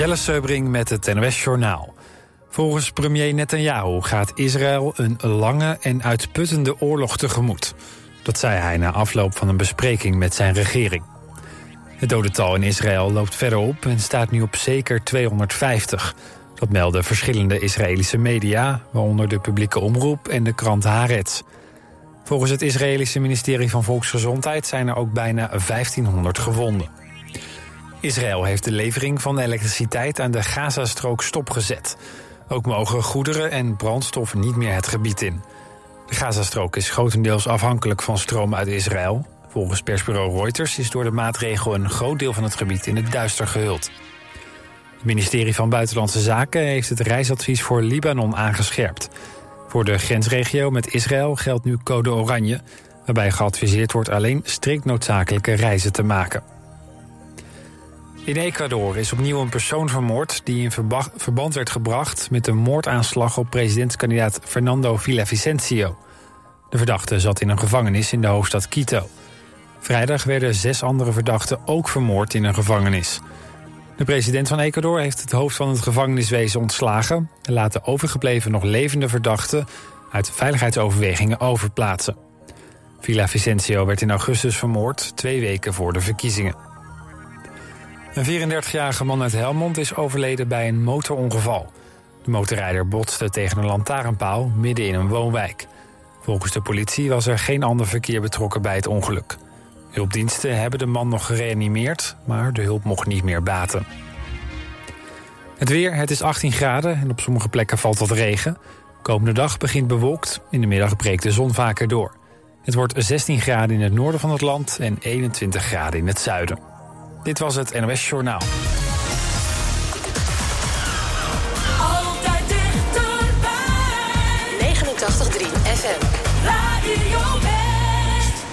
Jelle Seubring met het NOS Journaal. Volgens premier Netanyahu gaat Israël een lange en uitputtende oorlog tegemoet. Dat zei hij na afloop van een bespreking met zijn regering. Het dodental in Israël loopt verder op en staat nu op zeker 250. Dat melden verschillende Israëlische media, waaronder de publieke omroep en de krant Haaretz. Volgens het Israëlische ministerie van Volksgezondheid zijn er ook bijna 1500 gewonden. Israël heeft de levering van elektriciteit aan de Gazastrook stopgezet. Ook mogen goederen en brandstof niet meer het gebied in. De Gazastrook is grotendeels afhankelijk van stroom uit Israël. Volgens persbureau Reuters is door de maatregel een groot deel van het gebied in het duister gehuld. Het ministerie van Buitenlandse Zaken heeft het reisadvies voor Libanon aangescherpt. Voor de grensregio met Israël geldt nu code oranje, waarbij geadviseerd wordt alleen strikt noodzakelijke reizen te maken. In Ecuador is opnieuw een persoon vermoord die in verband werd gebracht met de moordaanslag op presidentskandidaat Fernando Villavicencio. De verdachte zat in een gevangenis in de hoofdstad Quito. Vrijdag werden zes andere verdachten ook vermoord in een gevangenis. De president van Ecuador heeft het hoofd van het gevangeniswezen ontslagen... en laat de overgebleven nog levende verdachten uit veiligheidsoverwegingen overplaatsen. Villavicencio werd in augustus vermoord, twee weken voor de verkiezingen. Een 34-jarige man uit Helmond is overleden bij een motorongeval. De motorrijder botste tegen een lantaarnpaal midden in een woonwijk. Volgens de politie was er geen ander verkeer betrokken bij het ongeluk. Hulpdiensten hebben de man nog gereanimeerd, maar de hulp mocht niet meer baten. Het weer, het is 18 graden en op sommige plekken valt wat regen. Komende dag begint bewolkt, in de middag breekt de zon vaker door. Het wordt 16 graden in het noorden van het land en 21 graden in het zuiden. Dit was het NOS Journaal. Altijd dichterbij. 89.3 FM. Radio West.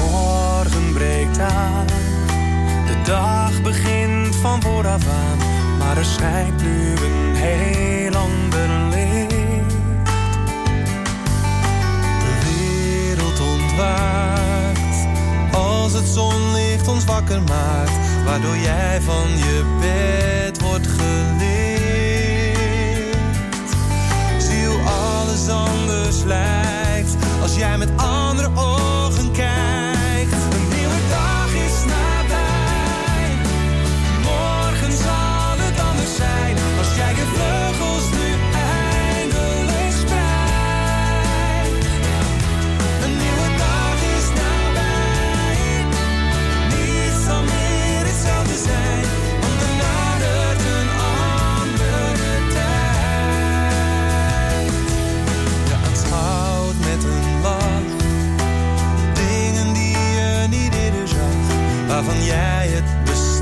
Morgen breekt aan, de dag begint van vooraf aan, maar nu een heel ander licht. De wereld ontwaakt, als het zonlicht ons wakker maakt, waardoor jij van je bed wordt gelicht. Zie hoe alles anders lijkt als jij met andere ogen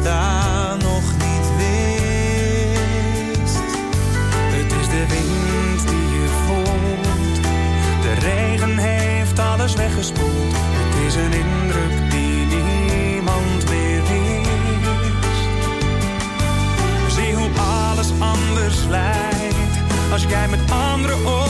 bestaan nog niet wist. Het is de wind die je voelt, de regen heeft alles weggespoeld. Het is een indruk die niemand meer wist. Zie hoe alles anders lijkt als jij met andere ogen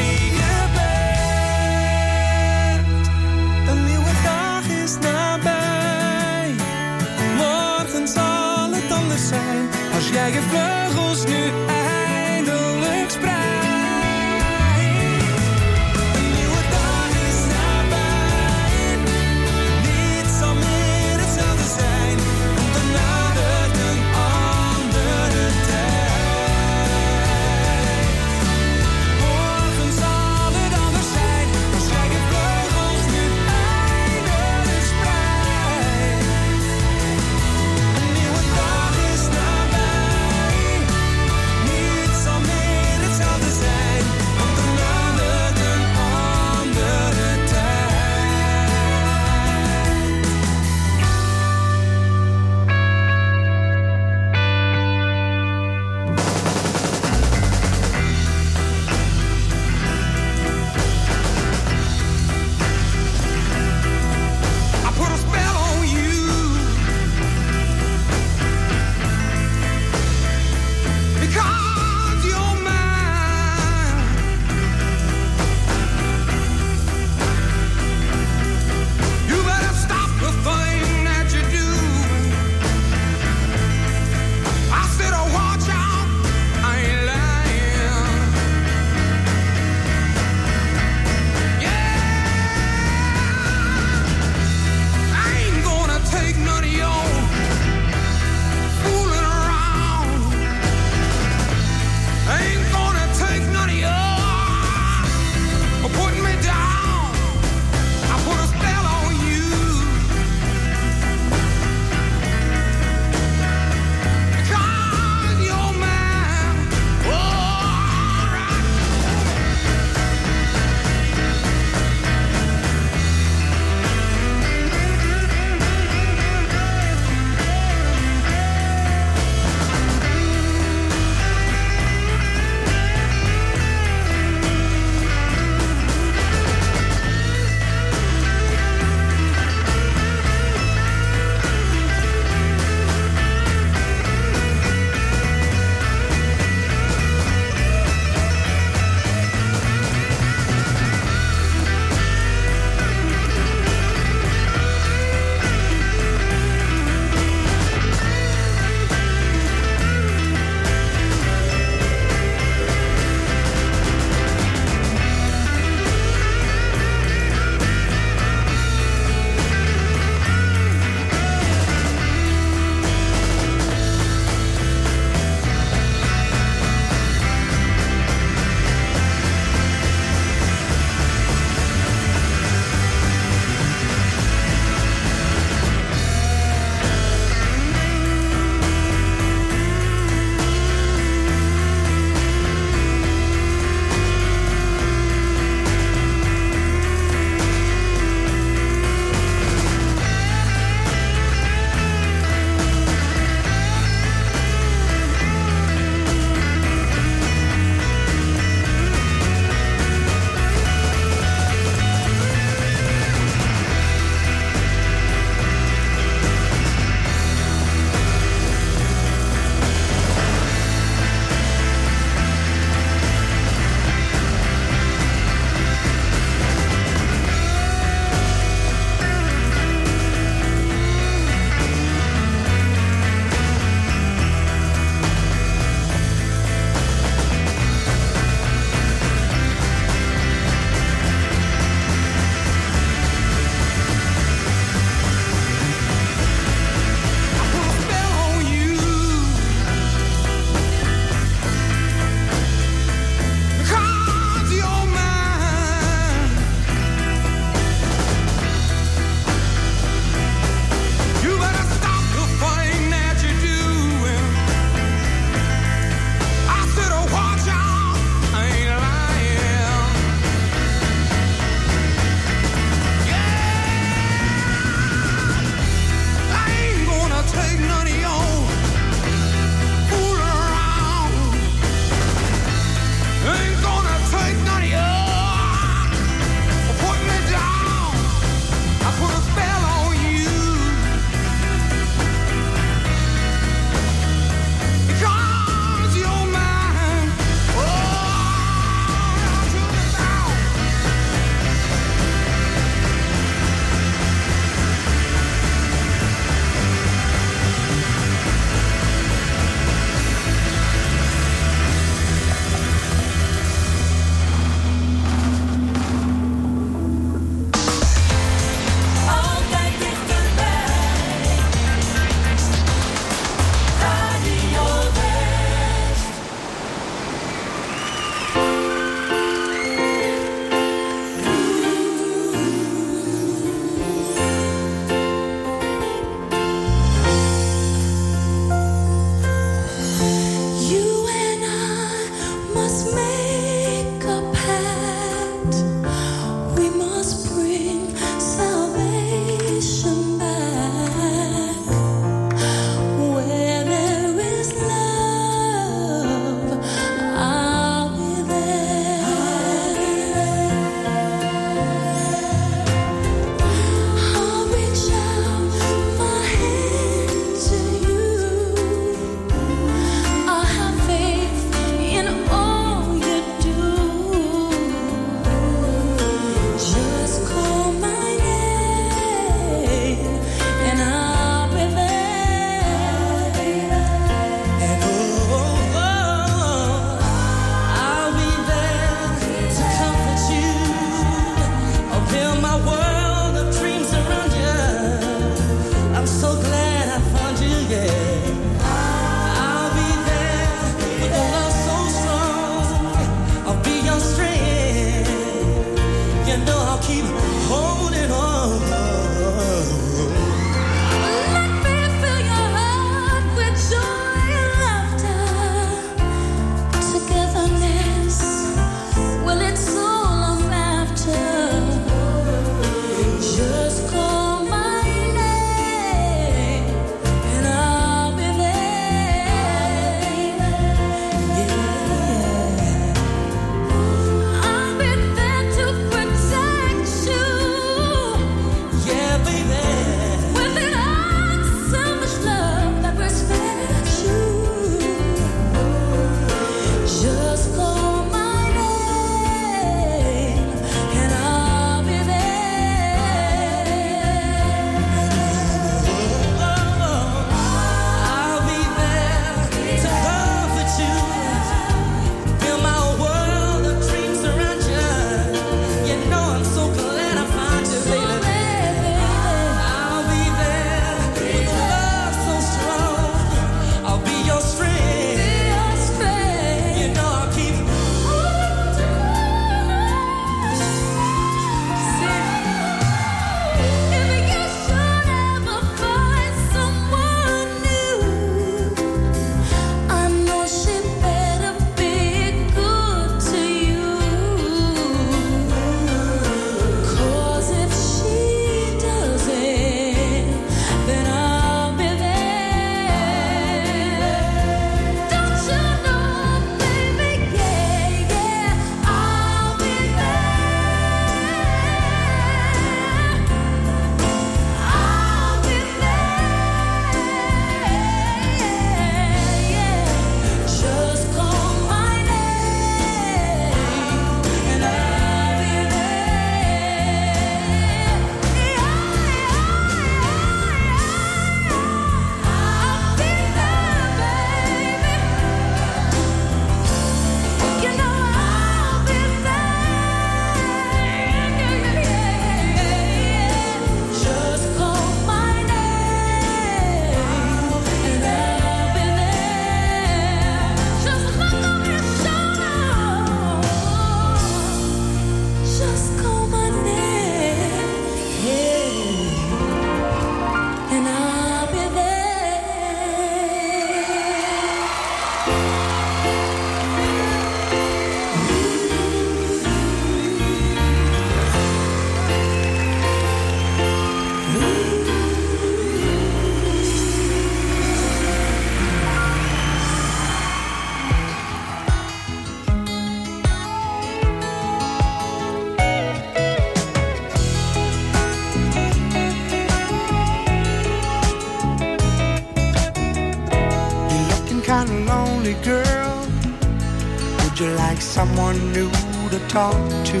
talk to?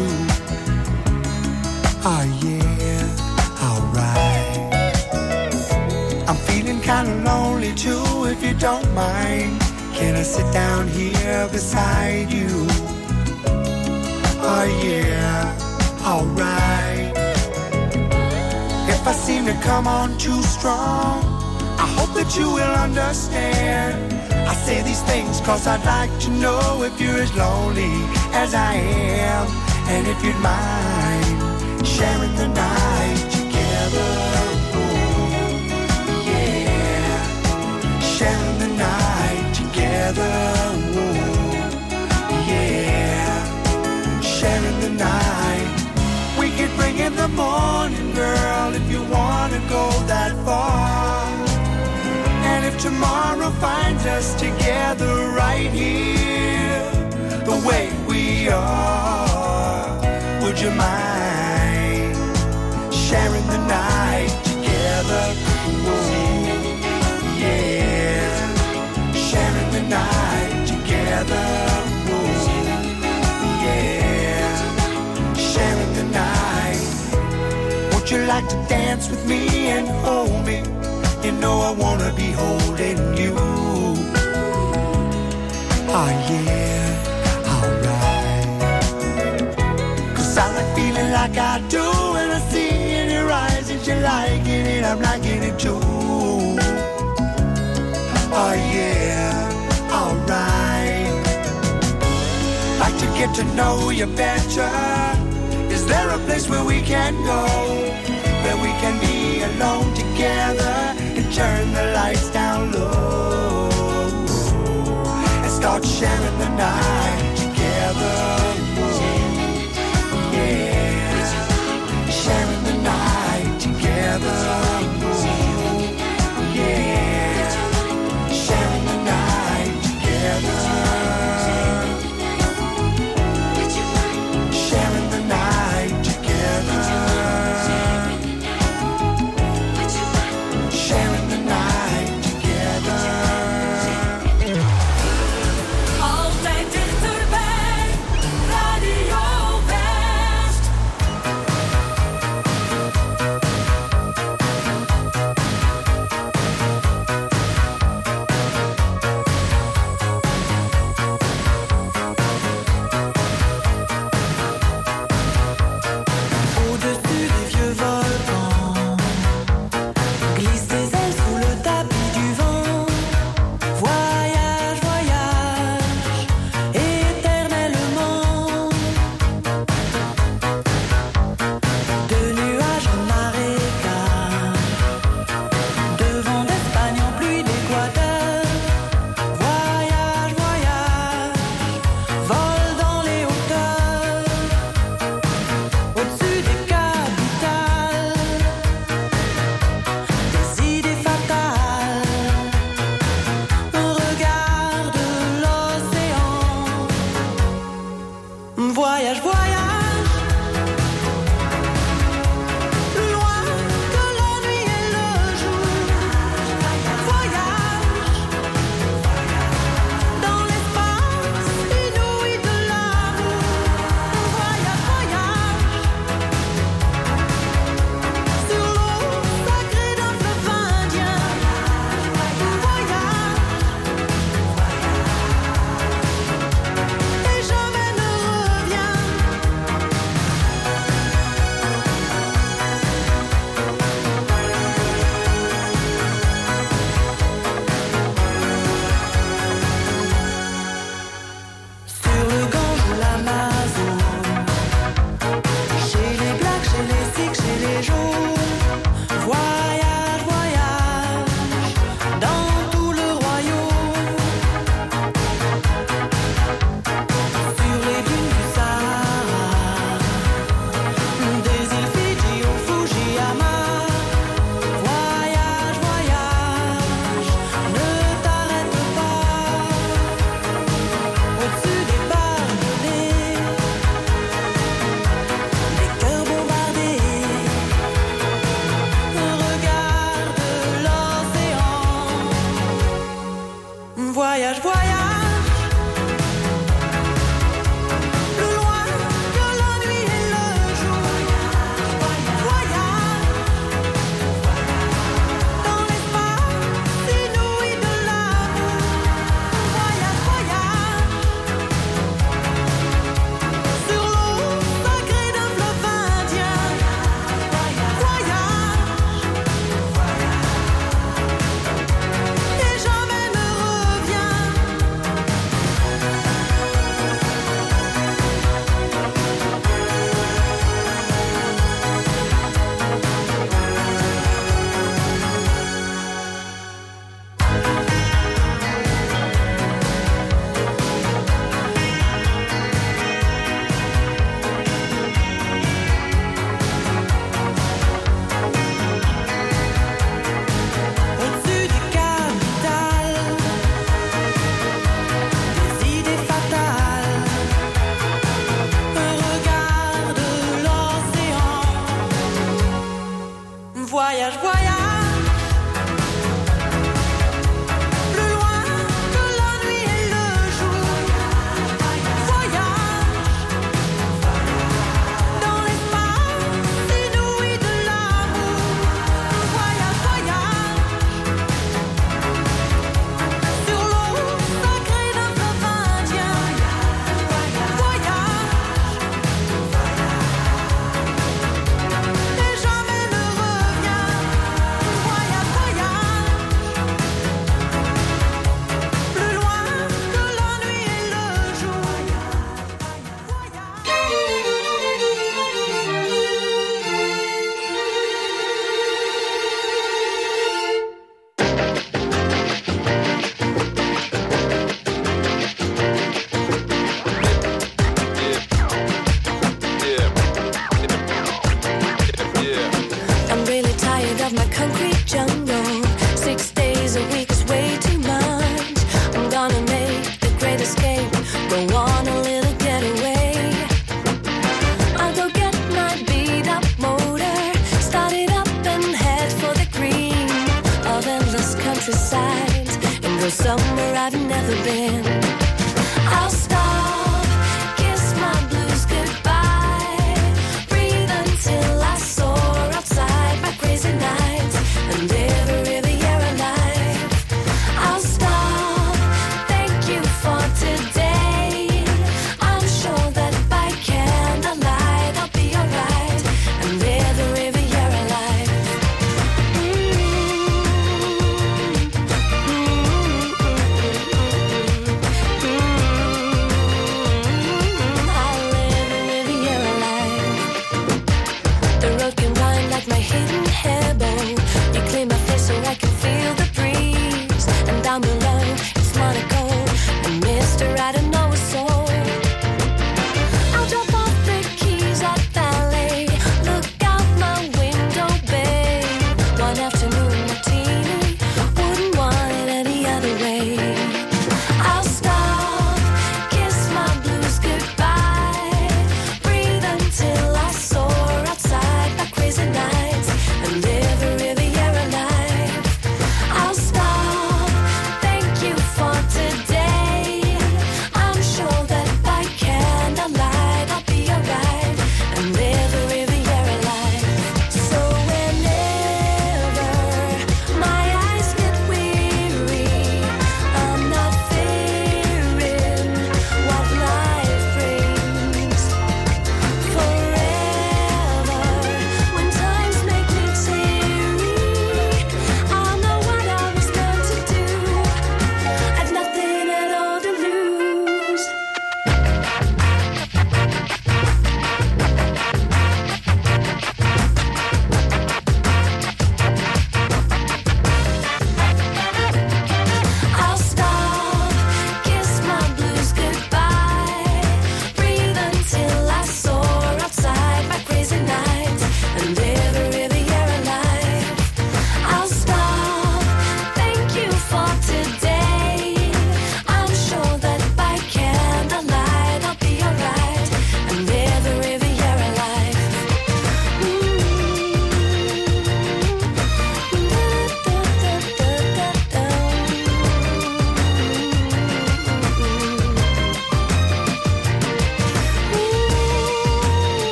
Oh yeah, alright. I'm feeling kinda lonely too, if you don't mind. Can I sit down here beside you? Oh yeah, alright. If I seem to come on too strong, that you will understand. I say these things cause I'd like to know if you're as lonely as I am. And if you'd mind sharing the night together. Oh, yeah. Sharing the night together. Oh, yeah. Sharing the night. We could bring in the morning, girl, if you wanna go that far. If tomorrow finds us together right here, the way we are, would you mind sharing the night together? Yeah, sharing the night together. Yeah, sharing the night. Would you like to dance with me and hold me? Know I wanna be holding you. Oh yeah, alright. Cause I like feeling like I do when I see in your eyes that you're liking it, I'm liking it too. Oh yeah, alright. Like to get to know you better. Is there a place where we can go? Where we can be alone together turn the lights down low and start sharing the night together. Yeah, sharing the night together.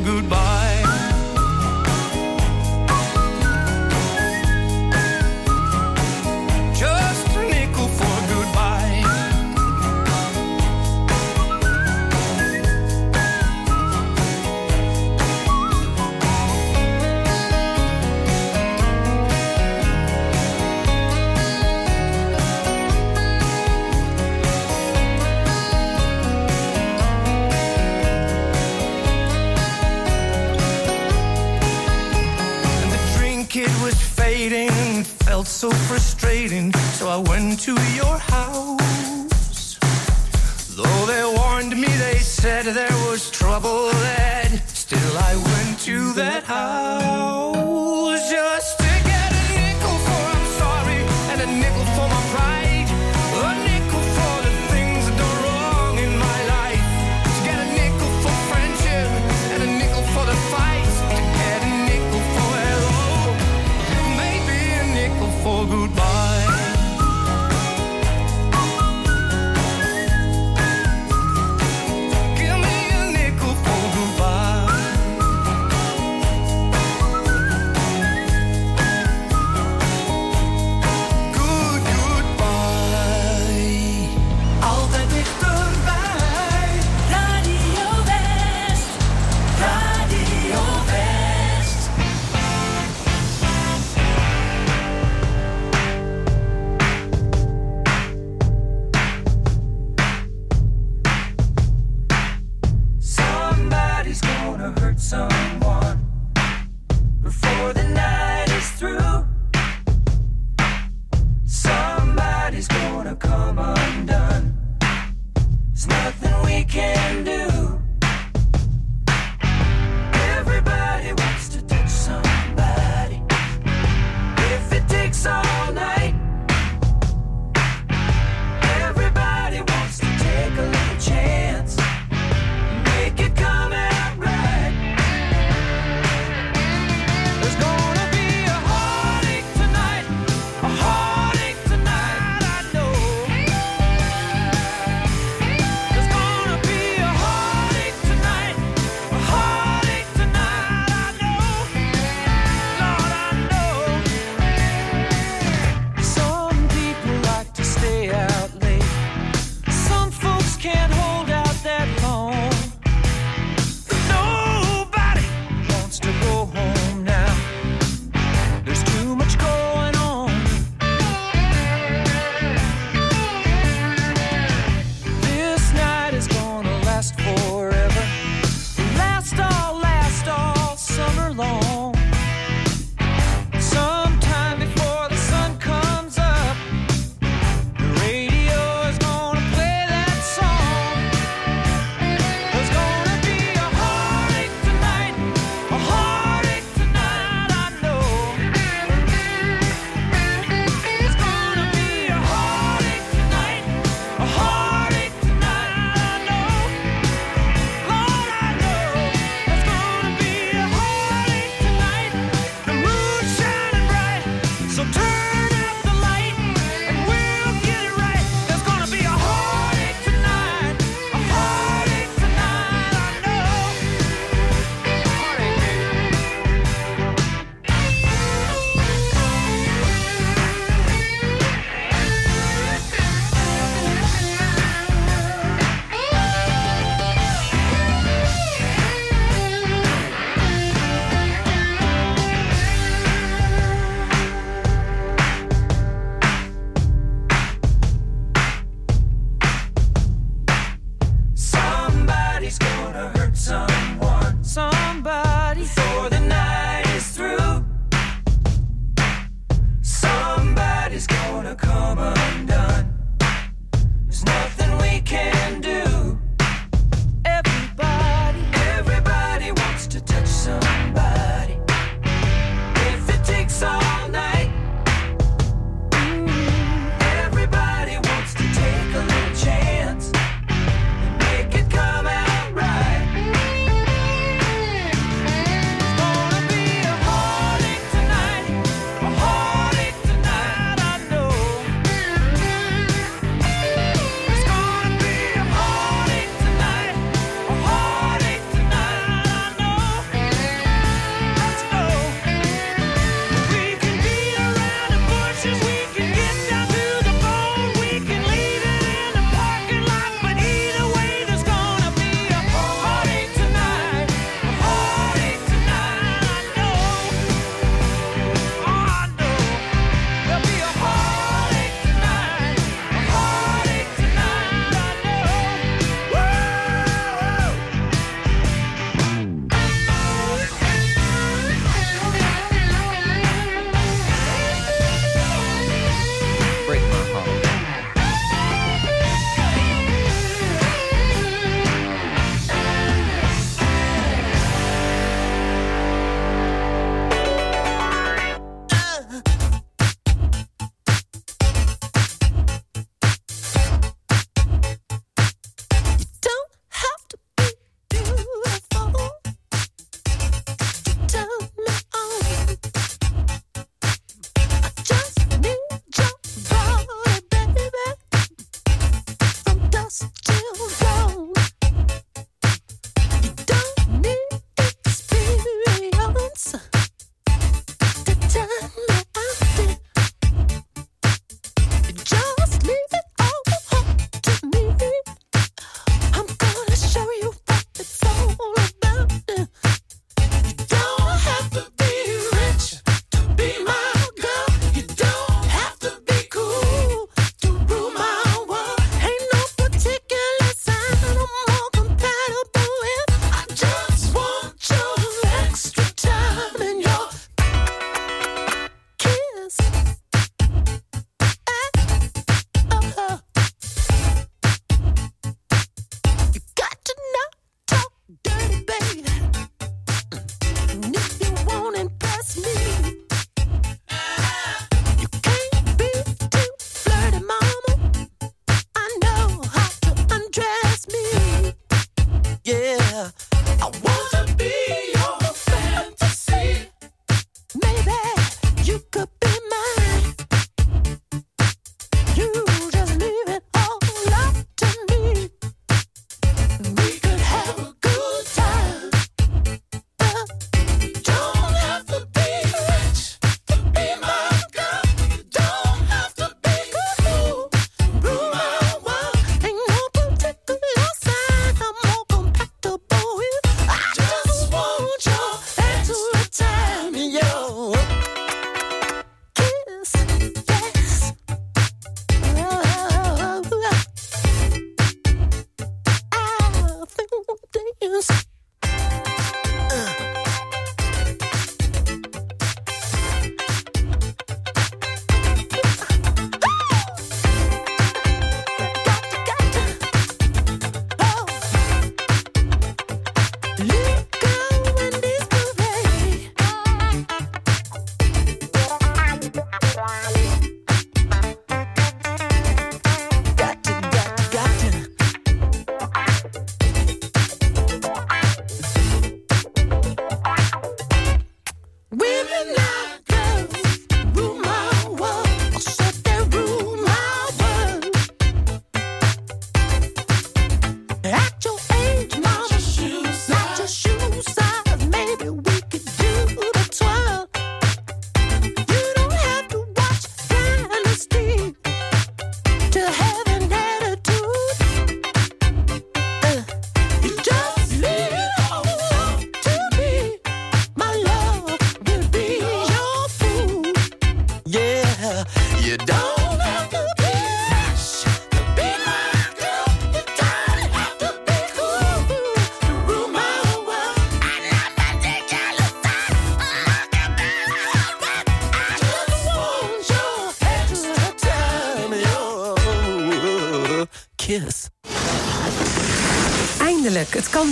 Goodbye. There was trouble ahead.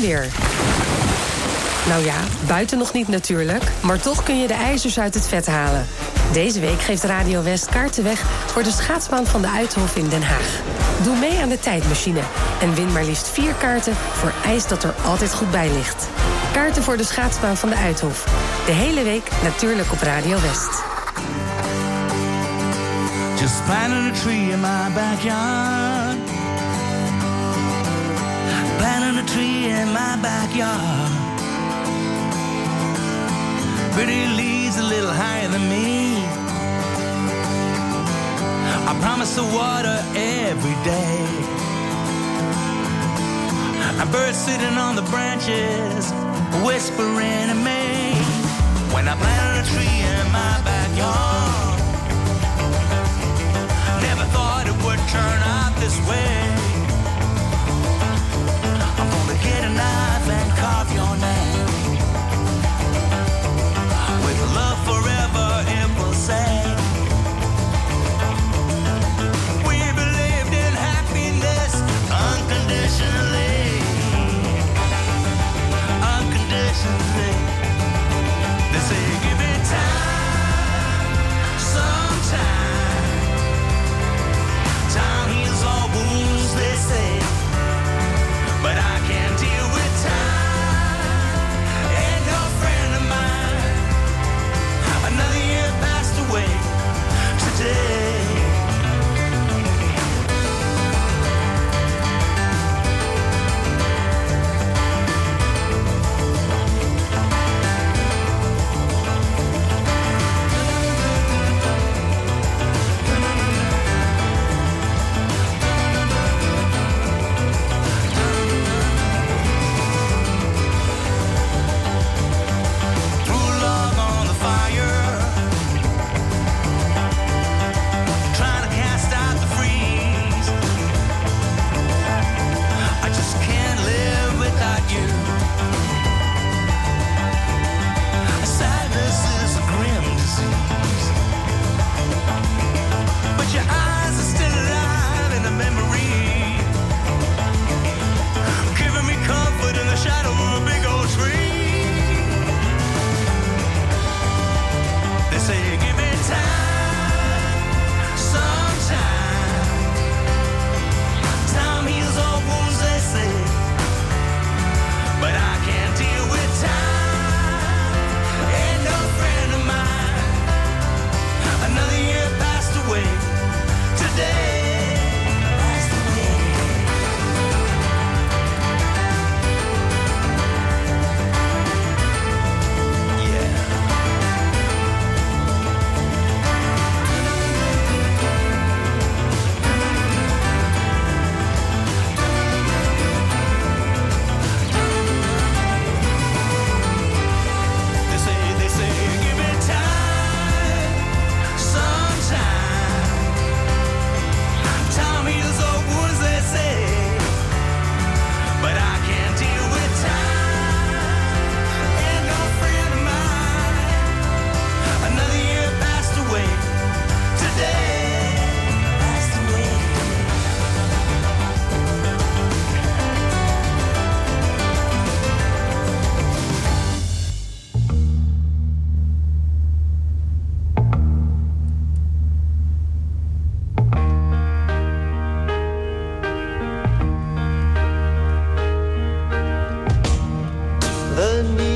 Weer. Nou ja, buiten nog niet natuurlijk, maar toch kun je de ijzers uit het vet halen. Deze week geeft Radio West kaarten weg voor de schaatsbaan van de Uithof in Den Haag. Doe mee aan de tijdmachine en win maar liefst vier kaarten voor ijs dat er altijd goed bij ligt. Kaarten voor de schaatsbaan van de Uithof. De hele week natuurlijk op Radio West. Just a tree in my backyard. Planting a tree in my backyard. Pretty leaves a little higher than me. I promise to water every day. A bird sitting on the branches, whispering to me. When I planted a tree in my backyard. Never thought it would turn out this way. and me.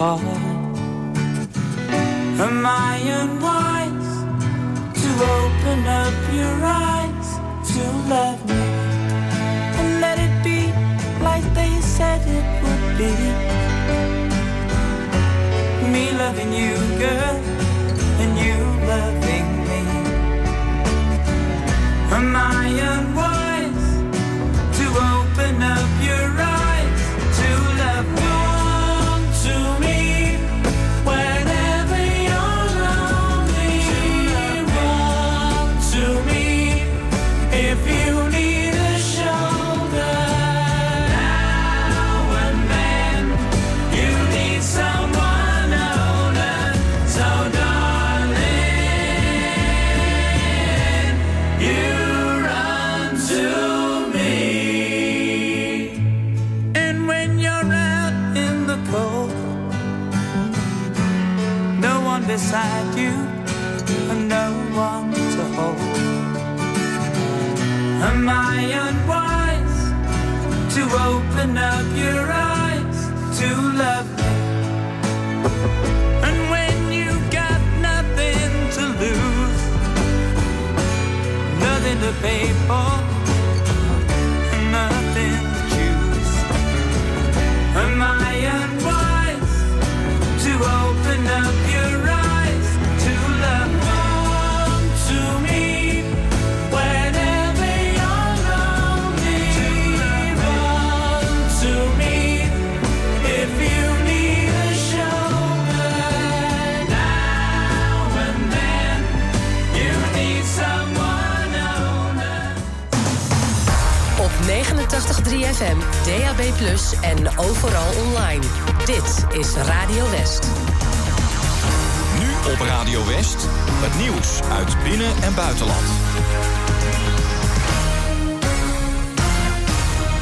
好